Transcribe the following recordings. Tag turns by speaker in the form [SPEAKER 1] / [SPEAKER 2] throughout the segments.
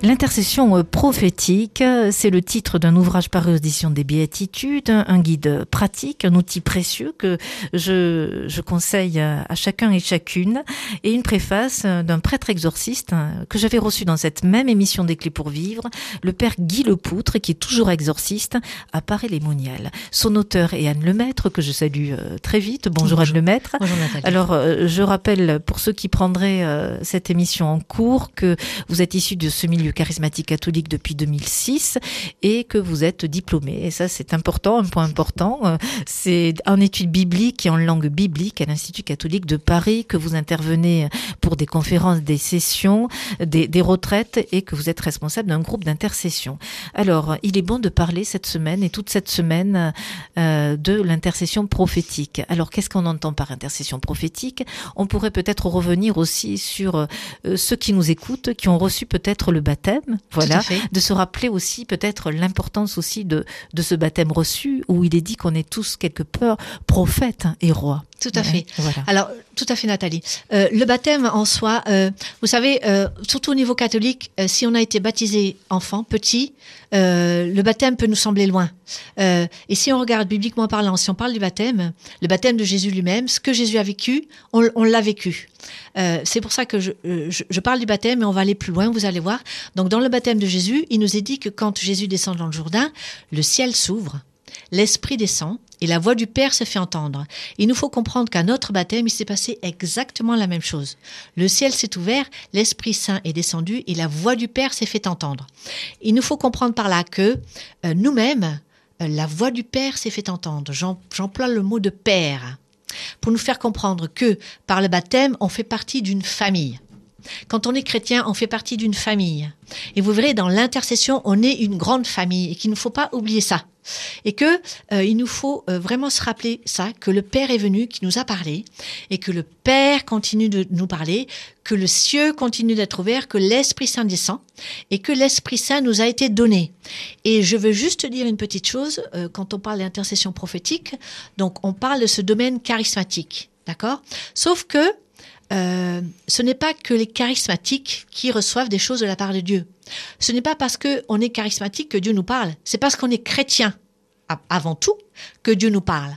[SPEAKER 1] L'intercession euh, prophétique, euh, c'est le titre d'un ouvrage paru aux éditions des Béatitudes, un guide pratique, un outil précieux que je, je conseille à chacun et chacune, et une préface d'un prêtre exorciste hein, que j'avais reçu dans cette même émission des Clés pour Vivre, le père Guy Lepoutre, qui est toujours exorciste à Paris-les-Moniales. Son auteur est Anne Lemaître, que je salue euh, très vite. Bonjour, Anne Lemaître.
[SPEAKER 2] Bonjour Nathalie.
[SPEAKER 1] Alors, je rappelle pour ceux qui prendraient cette émission en cours que vous êtes issu de ce milieu charismatique catholique depuis 2006 et que vous êtes diplômé. Et ça, c'est important, un point important. Euh, c'est en études bibliques et en langue biblique à l'Institut catholique de Paris que vous intervenez pour des conférences, des sessions, des, des retraites et que vous êtes responsable d'un groupe d'intercession. Alors, il est bon de parler cette semaine et toute cette semaine euh, de l'intercession prophétique. Alors, qu'est-ce qu'on entend par intercession prophétique? On pourrait peut-être revenir aussi sur euh, ceux qui nous écoutent, qui ont reçu peut-être le baptême baptême, voilà, de se rappeler aussi peut-être l'importance aussi de, de ce baptême reçu où il est dit qu'on est tous quelque peu prophètes et rois.
[SPEAKER 2] Tout à fait. Alors, tout à fait, Nathalie. Euh, le baptême en soi, euh, vous savez, euh, surtout au niveau catholique, si on a été baptisé enfant, petit, le baptême peut nous sembler loin. et si on regarde bibliquement parlant, si on parle du baptême, le baptême de Jésus lui-même, ce que Jésus a vécu, on, l'a vécu. C'est pour ça que je, je, parle du baptême, et on va aller plus loin, vous allez voir. Donc, dans le baptême de Jésus, il nous est dit que quand Jésus descend dans le Jourdain, le ciel s'ouvre, l'Esprit descend, et la voix du Père se fait entendre. Il nous faut comprendre qu'à notre baptême, il s'est passé exactement la même chose. Le ciel s'est ouvert, l'Esprit Saint est descendu et la voix du Père s'est fait entendre. Il nous faut comprendre par là que euh, nous-mêmes, euh, la voix du Père s'est fait entendre. J'emploie le mot de Père pour nous faire comprendre que par le baptême, on fait partie d'une famille. Quand on est chrétien, on fait partie d'une famille. Et vous verrez, dans l'intercession, on est une grande famille et qu'il ne faut pas oublier ça. Et que euh, il nous faut euh, vraiment se rappeler ça, que le Père est venu, qui nous a parlé, et que le Père continue de nous parler, que le ciel continue d'être ouvert, que l'Esprit Saint descend, et que l'Esprit Saint nous a été donné. Et je veux juste dire une petite chose, euh, quand on parle d'intercession prophétique, donc on parle de ce domaine charismatique, d'accord? Sauf que euh, ce n'est pas que les charismatiques qui reçoivent des choses de la part de Dieu. Ce n'est pas parce qu'on est charismatique que Dieu nous parle. C'est parce qu'on est chrétien, avant tout, que Dieu nous parle.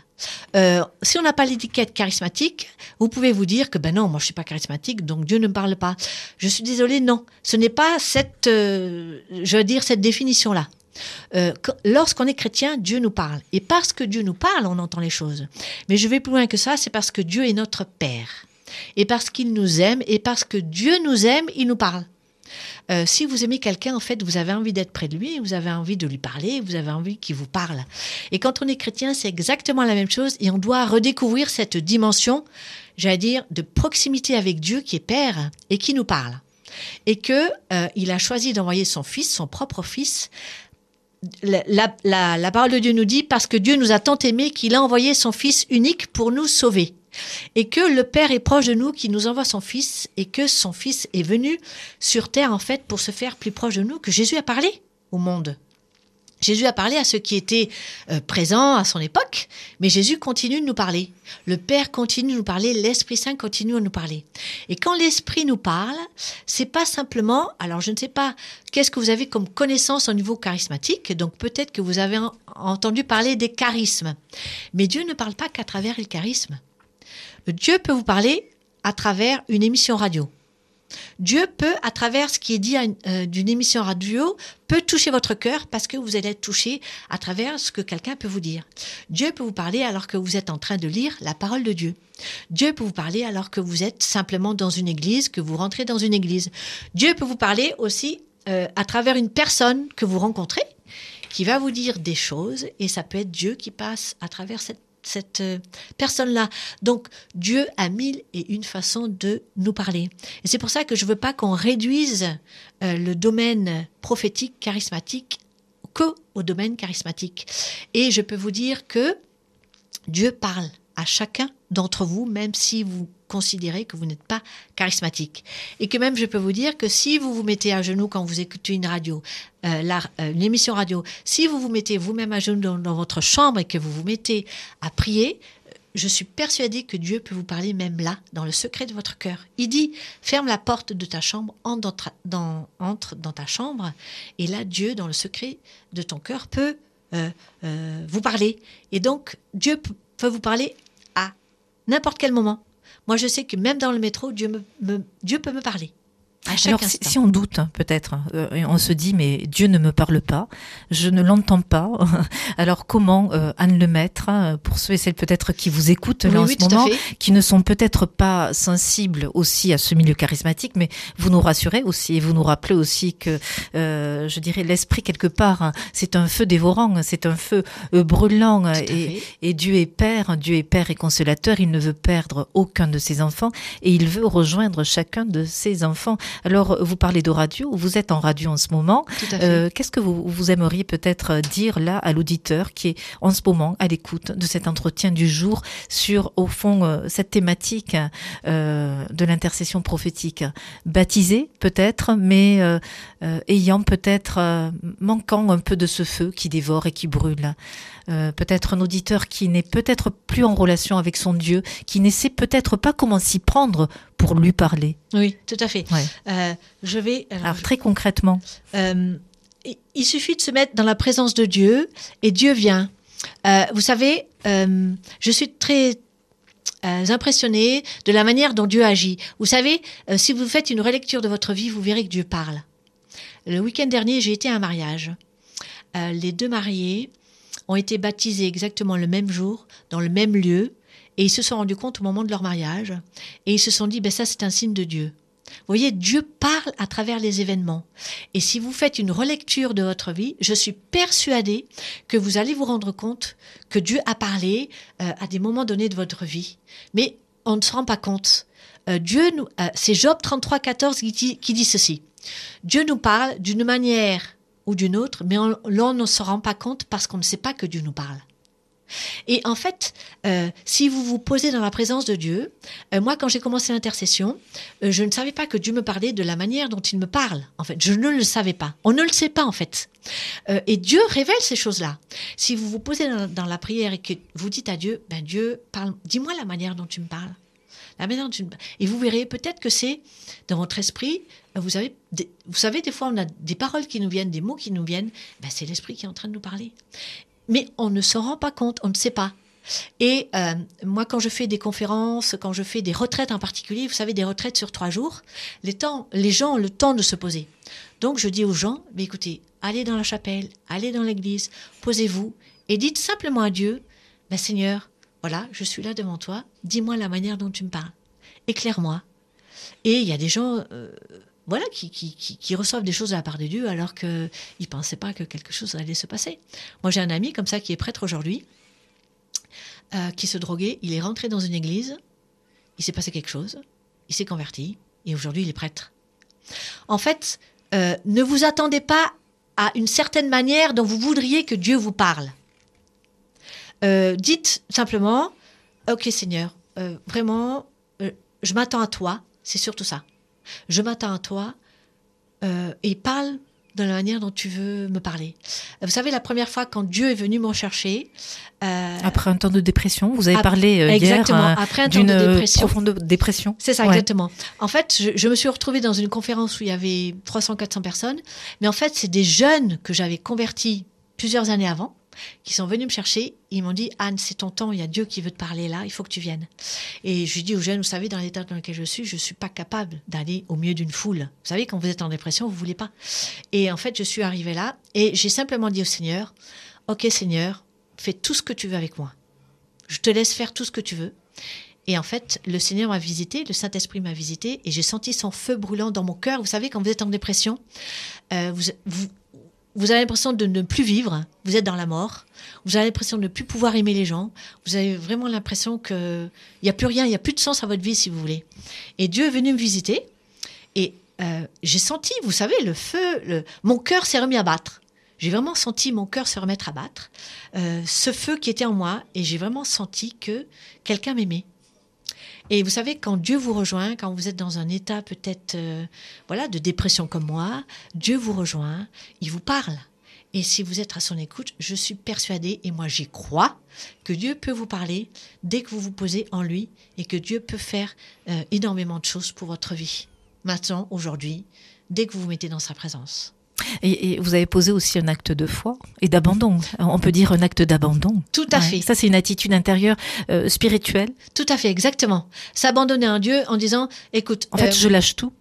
[SPEAKER 2] Euh, si on n'a pas l'étiquette charismatique, vous pouvez vous dire que ben non, moi je suis pas charismatique, donc Dieu ne me parle pas. Je suis désolée, non, ce n'est pas cette, euh, je veux dire cette définition là. Lorsqu'on est chrétien, Dieu nous parle. Et parce que Dieu nous parle, on entend les choses. Mais je vais plus loin que ça, c'est parce que Dieu est notre Père et parce qu'il nous aime, et parce que Dieu nous aime, il nous parle. Euh, si vous aimez quelqu'un, en fait, vous avez envie d'être près de lui, vous avez envie de lui parler, vous avez envie qu'il vous parle. Et quand on est chrétien, c'est exactement la même chose, et on doit redécouvrir cette dimension, j'allais dire, de proximité avec Dieu qui est Père et qui nous parle. Et que euh, il a choisi d'envoyer son Fils, son propre Fils. La, la parole de Dieu nous dit parce que Dieu nous a tant aimés qu'il a envoyé son Fils unique pour nous sauver et que le Père est proche de nous, qui nous envoie son Fils, et que son Fils est venu sur terre en fait pour se faire plus proche de nous, que Jésus a parlé au monde. Jésus a parlé à ceux qui étaient euh, présents à son époque, mais Jésus continue de nous parler. Le Père continue de nous parler, l'Esprit Saint continue de nous parler. Et quand l'Esprit nous parle, c'est pas simplement, alors je ne sais pas, qu'est-ce que vous avez comme connaissance au niveau charismatique, donc peut-être que vous avez entendu parler des charismes. Mais Dieu ne parle pas qu'à travers les charismes. Dieu peut vous parler à travers une émission radio. Dieu peut, à travers ce qui est dit euh, d'une émission radio, peut toucher votre cœur parce que vous allez être touché à travers ce que quelqu'un peut vous dire. Dieu peut vous parler alors que vous êtes en train de lire la parole de Dieu. Dieu peut vous parler alors que vous êtes simplement dans une église, que vous rentrez dans une église. Dieu peut vous parler aussi euh, à travers une personne que vous rencontrez qui va vous dire des choses et ça peut être Dieu qui passe à travers cette cette euh, personne-là. Donc Dieu a mille et une façons de nous parler. Et c'est pour ça que je veux pas qu'on réduise euh, le domaine prophétique, charismatique, que au domaine charismatique. Et je peux vous dire que Dieu parle à chacun d'entre vous, même si vous considérez que vous n'êtes pas charismatique. Et que même, je peux vous dire que si vous vous mettez à genoux quand vous écoutez une radio, euh, euh, une émission radio, si vous vous mettez vous-même à genoux dans, votre chambre et que vous vous mettez à prier, euh, je suis persuadée que Dieu peut vous parler même là, dans le secret de votre cœur. Il dit, ferme la porte de ta chambre, entre dans, ta- chambre, et là, Dieu, dans le secret de ton cœur, peut euh, vous parler. Et donc, Dieu p- vous parler à n'importe quel moment. Moi, je sais que même dans le métro, Dieu peut me parler. À chaque
[SPEAKER 1] Alors, si, si on doute, hein, peut-être, euh, on se dit, mais Dieu ne me parle pas, je ne l'entends pas. Alors, comment, euh, Anne Lemaître, hein, pour ceux et celles peut-être qui vous écoutent
[SPEAKER 2] Oui,
[SPEAKER 1] là en
[SPEAKER 2] oui,
[SPEAKER 1] ce moment, qui ne sont peut-être pas sensibles aussi à ce milieu charismatique, mais vous nous rassurez aussi et vous nous rappelez aussi que, euh, je dirais, l'esprit quelque part, hein, c'est un feu dévorant, hein, c'est un feu euh, brûlant et Dieu est Père, Dieu est Père et consolateur, il ne veut perdre aucun de ses enfants et il veut rejoindre chacun de ses enfants. Alors, vous parlez de radio, vous êtes en radio en ce moment. Euh, Qu'est-ce que vous, vous aimeriez peut-être dire là à l'auditeur qui est en ce moment à l'écoute de cet entretien du jour sur, au fond, euh, cette thématique euh, de l'intercession prophétique? Baptisé peut-être, mais euh, euh, ayant peut-être, euh, manquant un peu de ce feu qui dévore et qui brûle. Euh, peut-être un auditeur qui n'est peut-être plus en relation avec son Dieu, qui ne sait peut-être pas comment s'y prendre pour lui parler.
[SPEAKER 2] Oui, tout à fait.
[SPEAKER 1] Ouais.
[SPEAKER 2] Euh, je vais. alors,
[SPEAKER 1] Alors très concrètement,
[SPEAKER 2] Euh, il- suffit de se mettre dans la présence de Dieu et Dieu vient. Euh, vous savez, je suis très impressionnée de la manière dont Dieu agit. Vous savez, si vous faites une relecture de votre vie, vous verrez que Dieu parle. Le week-end dernier, j'ai été à un mariage. Les deux mariés ont été baptisés exactement le même jour, dans le même lieu, et ils se sont rendus compte au moment de leur mariage, et ils se sont dit, ben ça c'est un signe de Dieu. Vous voyez, Dieu parle à travers les événements. Et si vous faites une relecture de votre vie, je suis persuadée que vous allez vous rendre compte que Dieu a parlé euh, à des moments donnés de votre vie. Mais on ne se rend pas compte. Euh, Dieu nous, euh, c'est Job 33, 14 qui dit, qui dit ceci. Dieu nous parle d'une manière ou d'une autre, mais on, ne se rend pas compte parce qu'on ne sait pas que Dieu nous parle. Et en fait, euh, si vous vous posez dans la présence de Dieu, euh, moi quand j'ai commencé l'intercession, euh, je ne savais pas que Dieu me parlait de la manière dont il me parle. En fait, je ne le savais pas. On ne le sait pas en fait. Et Dieu révèle ces choses-là. Si vous vous posez dans, la prière et que vous dites à Dieu, ben Dieu dis-moi la manière dont tu me parles. La manière dont tu me... Et vous verrez peut-être que c'est dans votre esprit. Vous avez, des- vous savez, des fois on a des paroles qui nous viennent, des mots qui nous viennent. Ben, c'est l'esprit qui est en train de nous parler. Mais on ne s'en rend pas compte, on ne sait pas. Et euh, moi, quand je fais des conférences, quand je fais des retraites en particulier, vous savez, des retraites sur trois jours, les, temps, les gens ont le temps de se poser. Donc, je dis aux gens, mais écoutez, allez dans la chapelle, allez dans l'église, posez-vous et dites simplement à Dieu, ben, Seigneur, voilà, je suis là devant toi, dis-moi la manière dont tu me parles, éclaire-moi. Et il y a des gens, euh, voilà, qui, qui, qui, reçoivent des choses de la part de Dieu alors qu'ils ne pensaient pas que quelque chose allait se passer. Moi, j'ai un ami comme ça qui est prêtre aujourd'hui, euh, qui se droguait. Il est rentré dans une église, il s'est passé quelque chose, il s'est converti, et aujourd'hui, il est prêtre. En fait, euh, ne vous attendez pas à une certaine manière dont vous voudriez que Dieu vous parle. Euh, dites simplement, ok Seigneur, vraiment, je m'attends à toi, c'est surtout ça. Je m'attends à toi euh, et parle de la manière dont tu veux me parler. Vous savez, la première fois quand Dieu est venu me rechercher, euh,
[SPEAKER 1] après un temps de dépression, vous avez
[SPEAKER 2] ap-
[SPEAKER 1] parlé euh, hier
[SPEAKER 2] exactement,
[SPEAKER 1] euh,
[SPEAKER 2] après un temps
[SPEAKER 1] d'une
[SPEAKER 2] de dépression.
[SPEAKER 1] profonde dépression.
[SPEAKER 2] C'est ça,
[SPEAKER 1] Ouais.
[SPEAKER 2] exactement. En fait, je, je me suis retrouvée dans une conférence où il y avait 300-400 personnes, mais en fait, c'est des jeunes que j'avais convertis plusieurs années avant qui sont venus me chercher. Ils m'ont dit Anne, c'est ton temps, il y a Dieu qui veut te parler là, il faut que tu viennes. Et je lui dis aux jeunes Vous savez, dans l'état dans lequel je suis, je ne suis pas capable d'aller au milieu d'une foule. Vous savez, quand vous êtes en dépression, vous voulez pas. Et en fait, je suis arrivée là et j'ai simplement dit au Seigneur Ok, Seigneur, fais tout ce que tu veux avec moi. Je te laisse faire tout ce que tu veux. Et en fait, le Seigneur m'a visité, le Saint-Esprit m'a visité, et j'ai senti son feu brûlant dans mon cœur. Vous savez, quand vous êtes en dépression, euh, vous, vous avez l'impression de ne plus vivre, vous êtes dans la mort, vous avez l'impression de ne plus pouvoir aimer les gens, vous avez vraiment l'impression qu'il n'y a plus rien, il n'y a plus de sens à votre vie, si vous voulez. Et Dieu est venu me visiter, et euh, j'ai senti, vous savez, le feu, le- mon cœur s'est remis à battre. j'ai vraiment senti mon cœur se remettre à battre, euh, ce feu qui était en moi, et j'ai vraiment senti que quelqu'un m'aimait. Et vous savez, quand Dieu vous rejoint, quand vous êtes dans un état peut-être euh, voilà de dépression comme moi, Dieu vous rejoint, il vous parle. Et si vous êtes à son écoute, je suis persuadée, et moi j'y crois, que Dieu peut vous parler dès que vous vous posez en lui et que Dieu peut faire euh, énormément de choses pour votre vie. Maintenant, aujourd'hui, dès que vous vous mettez dans sa présence.
[SPEAKER 1] Et, et vous avez posé aussi un acte de foi et d'abandon. On peut dire un acte d'abandon.
[SPEAKER 2] Tout à
[SPEAKER 1] Ouais.
[SPEAKER 2] fait.
[SPEAKER 1] Ça, c'est une attitude intérieure euh, spirituelle.
[SPEAKER 2] Tout à fait, exactement. S'abandonner à un Dieu en disant, écoute,
[SPEAKER 1] En fait,
[SPEAKER 2] euh,
[SPEAKER 1] je lâche tout.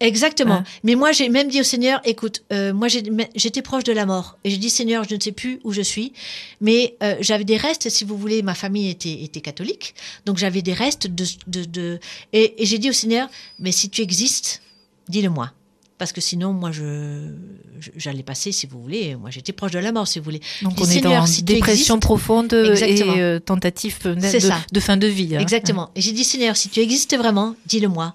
[SPEAKER 2] Exactement. Mais moi, j'ai même dit au Seigneur, écoute, euh, moi, j'étais proche de la mort. Et j'ai dit, Seigneur, je ne sais plus où je suis. Mais euh, j'avais des restes, si vous voulez, ma famille était, était catholique. Donc j'avais des restes de... de, de- Et, et j'ai dit au Seigneur, mais si tu existes, dis-le-moi. Parce que sinon, moi, je j'allais passer, si vous voulez. Moi, j'étais proche de la mort, si vous voulez.
[SPEAKER 1] Donc, on est dans
[SPEAKER 2] si
[SPEAKER 1] dépression profonde
[SPEAKER 2] Exactement.
[SPEAKER 1] et euh, tentative de,
[SPEAKER 2] ça.
[SPEAKER 1] de fin de vie. hein.
[SPEAKER 2] Exactement. Et j'ai dit, Seigneur, si tu existes vraiment, dis-le-moi.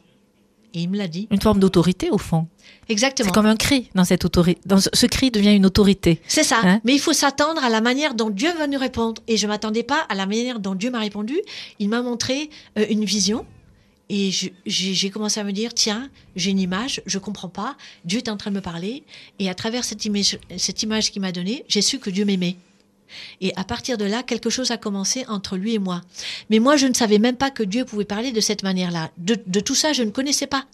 [SPEAKER 2] Et il me l'a dit.
[SPEAKER 1] Une forme d'autorité, au fond.
[SPEAKER 2] Exactement.
[SPEAKER 1] C'est comme un cri dans cette autorité. Dans ce, ce cri devient une autorité.
[SPEAKER 2] C'est ça.
[SPEAKER 1] Hein?
[SPEAKER 2] Mais il faut s'attendre à la manière dont Dieu va nous répondre. Et je m'attendais pas à la manière dont Dieu m'a répondu. Il m'a montré euh, une vision. Et j'ai commencé à me dire, tiens, j'ai une image, je comprends pas. Dieu est en train de me parler. Et à travers cette image, cette image qu'il m'a donnée, j'ai su que Dieu m'aimait. Et à partir de là, quelque chose a commencé entre lui et moi. Mais moi, je ne savais même pas que Dieu pouvait parler de cette manière-là. De, de tout ça, je ne connaissais pas.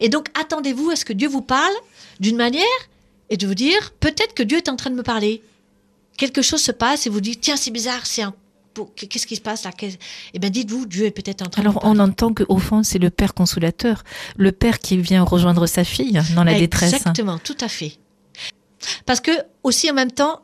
[SPEAKER 2] Et donc, attendez-vous à ce que Dieu vous parle d'une manière et de vous dire, peut-être que Dieu est en train de me parler. Quelque chose se passe et vous dites, tiens, c'est bizarre, c'est un... Qu'est-ce qui se passe là? Eh bien, dites-vous, Dieu est peut-être en train de
[SPEAKER 1] Alors, on entend qu'au fond, c'est le père consolateur, le père qui vient rejoindre sa fille dans la détresse.
[SPEAKER 2] Exactement, tout à fait. Parce que, aussi en même temps,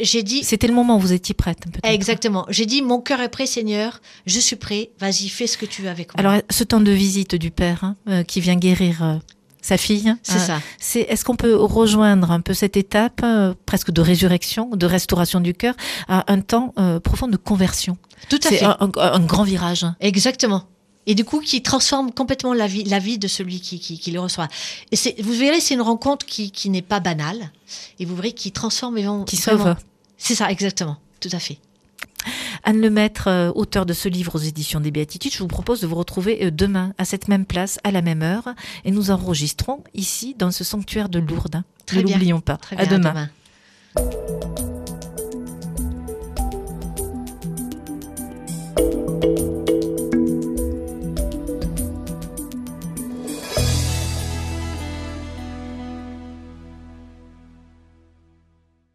[SPEAKER 2] j'ai dit,
[SPEAKER 1] C'était le moment où vous étiez prête, peut-être.
[SPEAKER 2] exactement, j'ai dit, mon cœur est prêt, Seigneur, je suis prêt, vas-y, fais ce que tu veux avec moi.
[SPEAKER 1] Alors, ce temps de visite du père hein, euh, qui vient guérir euh, sa fille,
[SPEAKER 2] c'est
[SPEAKER 1] euh,
[SPEAKER 2] ça.
[SPEAKER 1] C'est est-ce qu'on peut rejoindre un peu cette étape euh, presque de résurrection, de restauration du cœur, à un temps euh, profond de conversion?
[SPEAKER 2] Tout à fait.
[SPEAKER 1] un, un- un grand virage.
[SPEAKER 2] Exactement. Et du coup, qui transforme complètement la vie, la vie de celui qui, qui, qui le reçoit. Et c'est, vous verrez, c'est une rencontre qui, qui n'est pas banale. Et vous verrez qui transforme vraiment.
[SPEAKER 1] Qui sauve.
[SPEAKER 2] C'est ça, exactement. Tout à fait.
[SPEAKER 1] Anne Lemaître, euh, auteur de ce livre aux éditions des Béatitudes, je vous propose de vous retrouver euh, demain à cette même place, à la même heure, et nous enregistrons ici dans ce sanctuaire de Lourdes.
[SPEAKER 2] Très
[SPEAKER 1] ne l'oublions pas.
[SPEAKER 2] Très
[SPEAKER 1] à
[SPEAKER 2] bien.
[SPEAKER 1] demain.
[SPEAKER 2] à demain.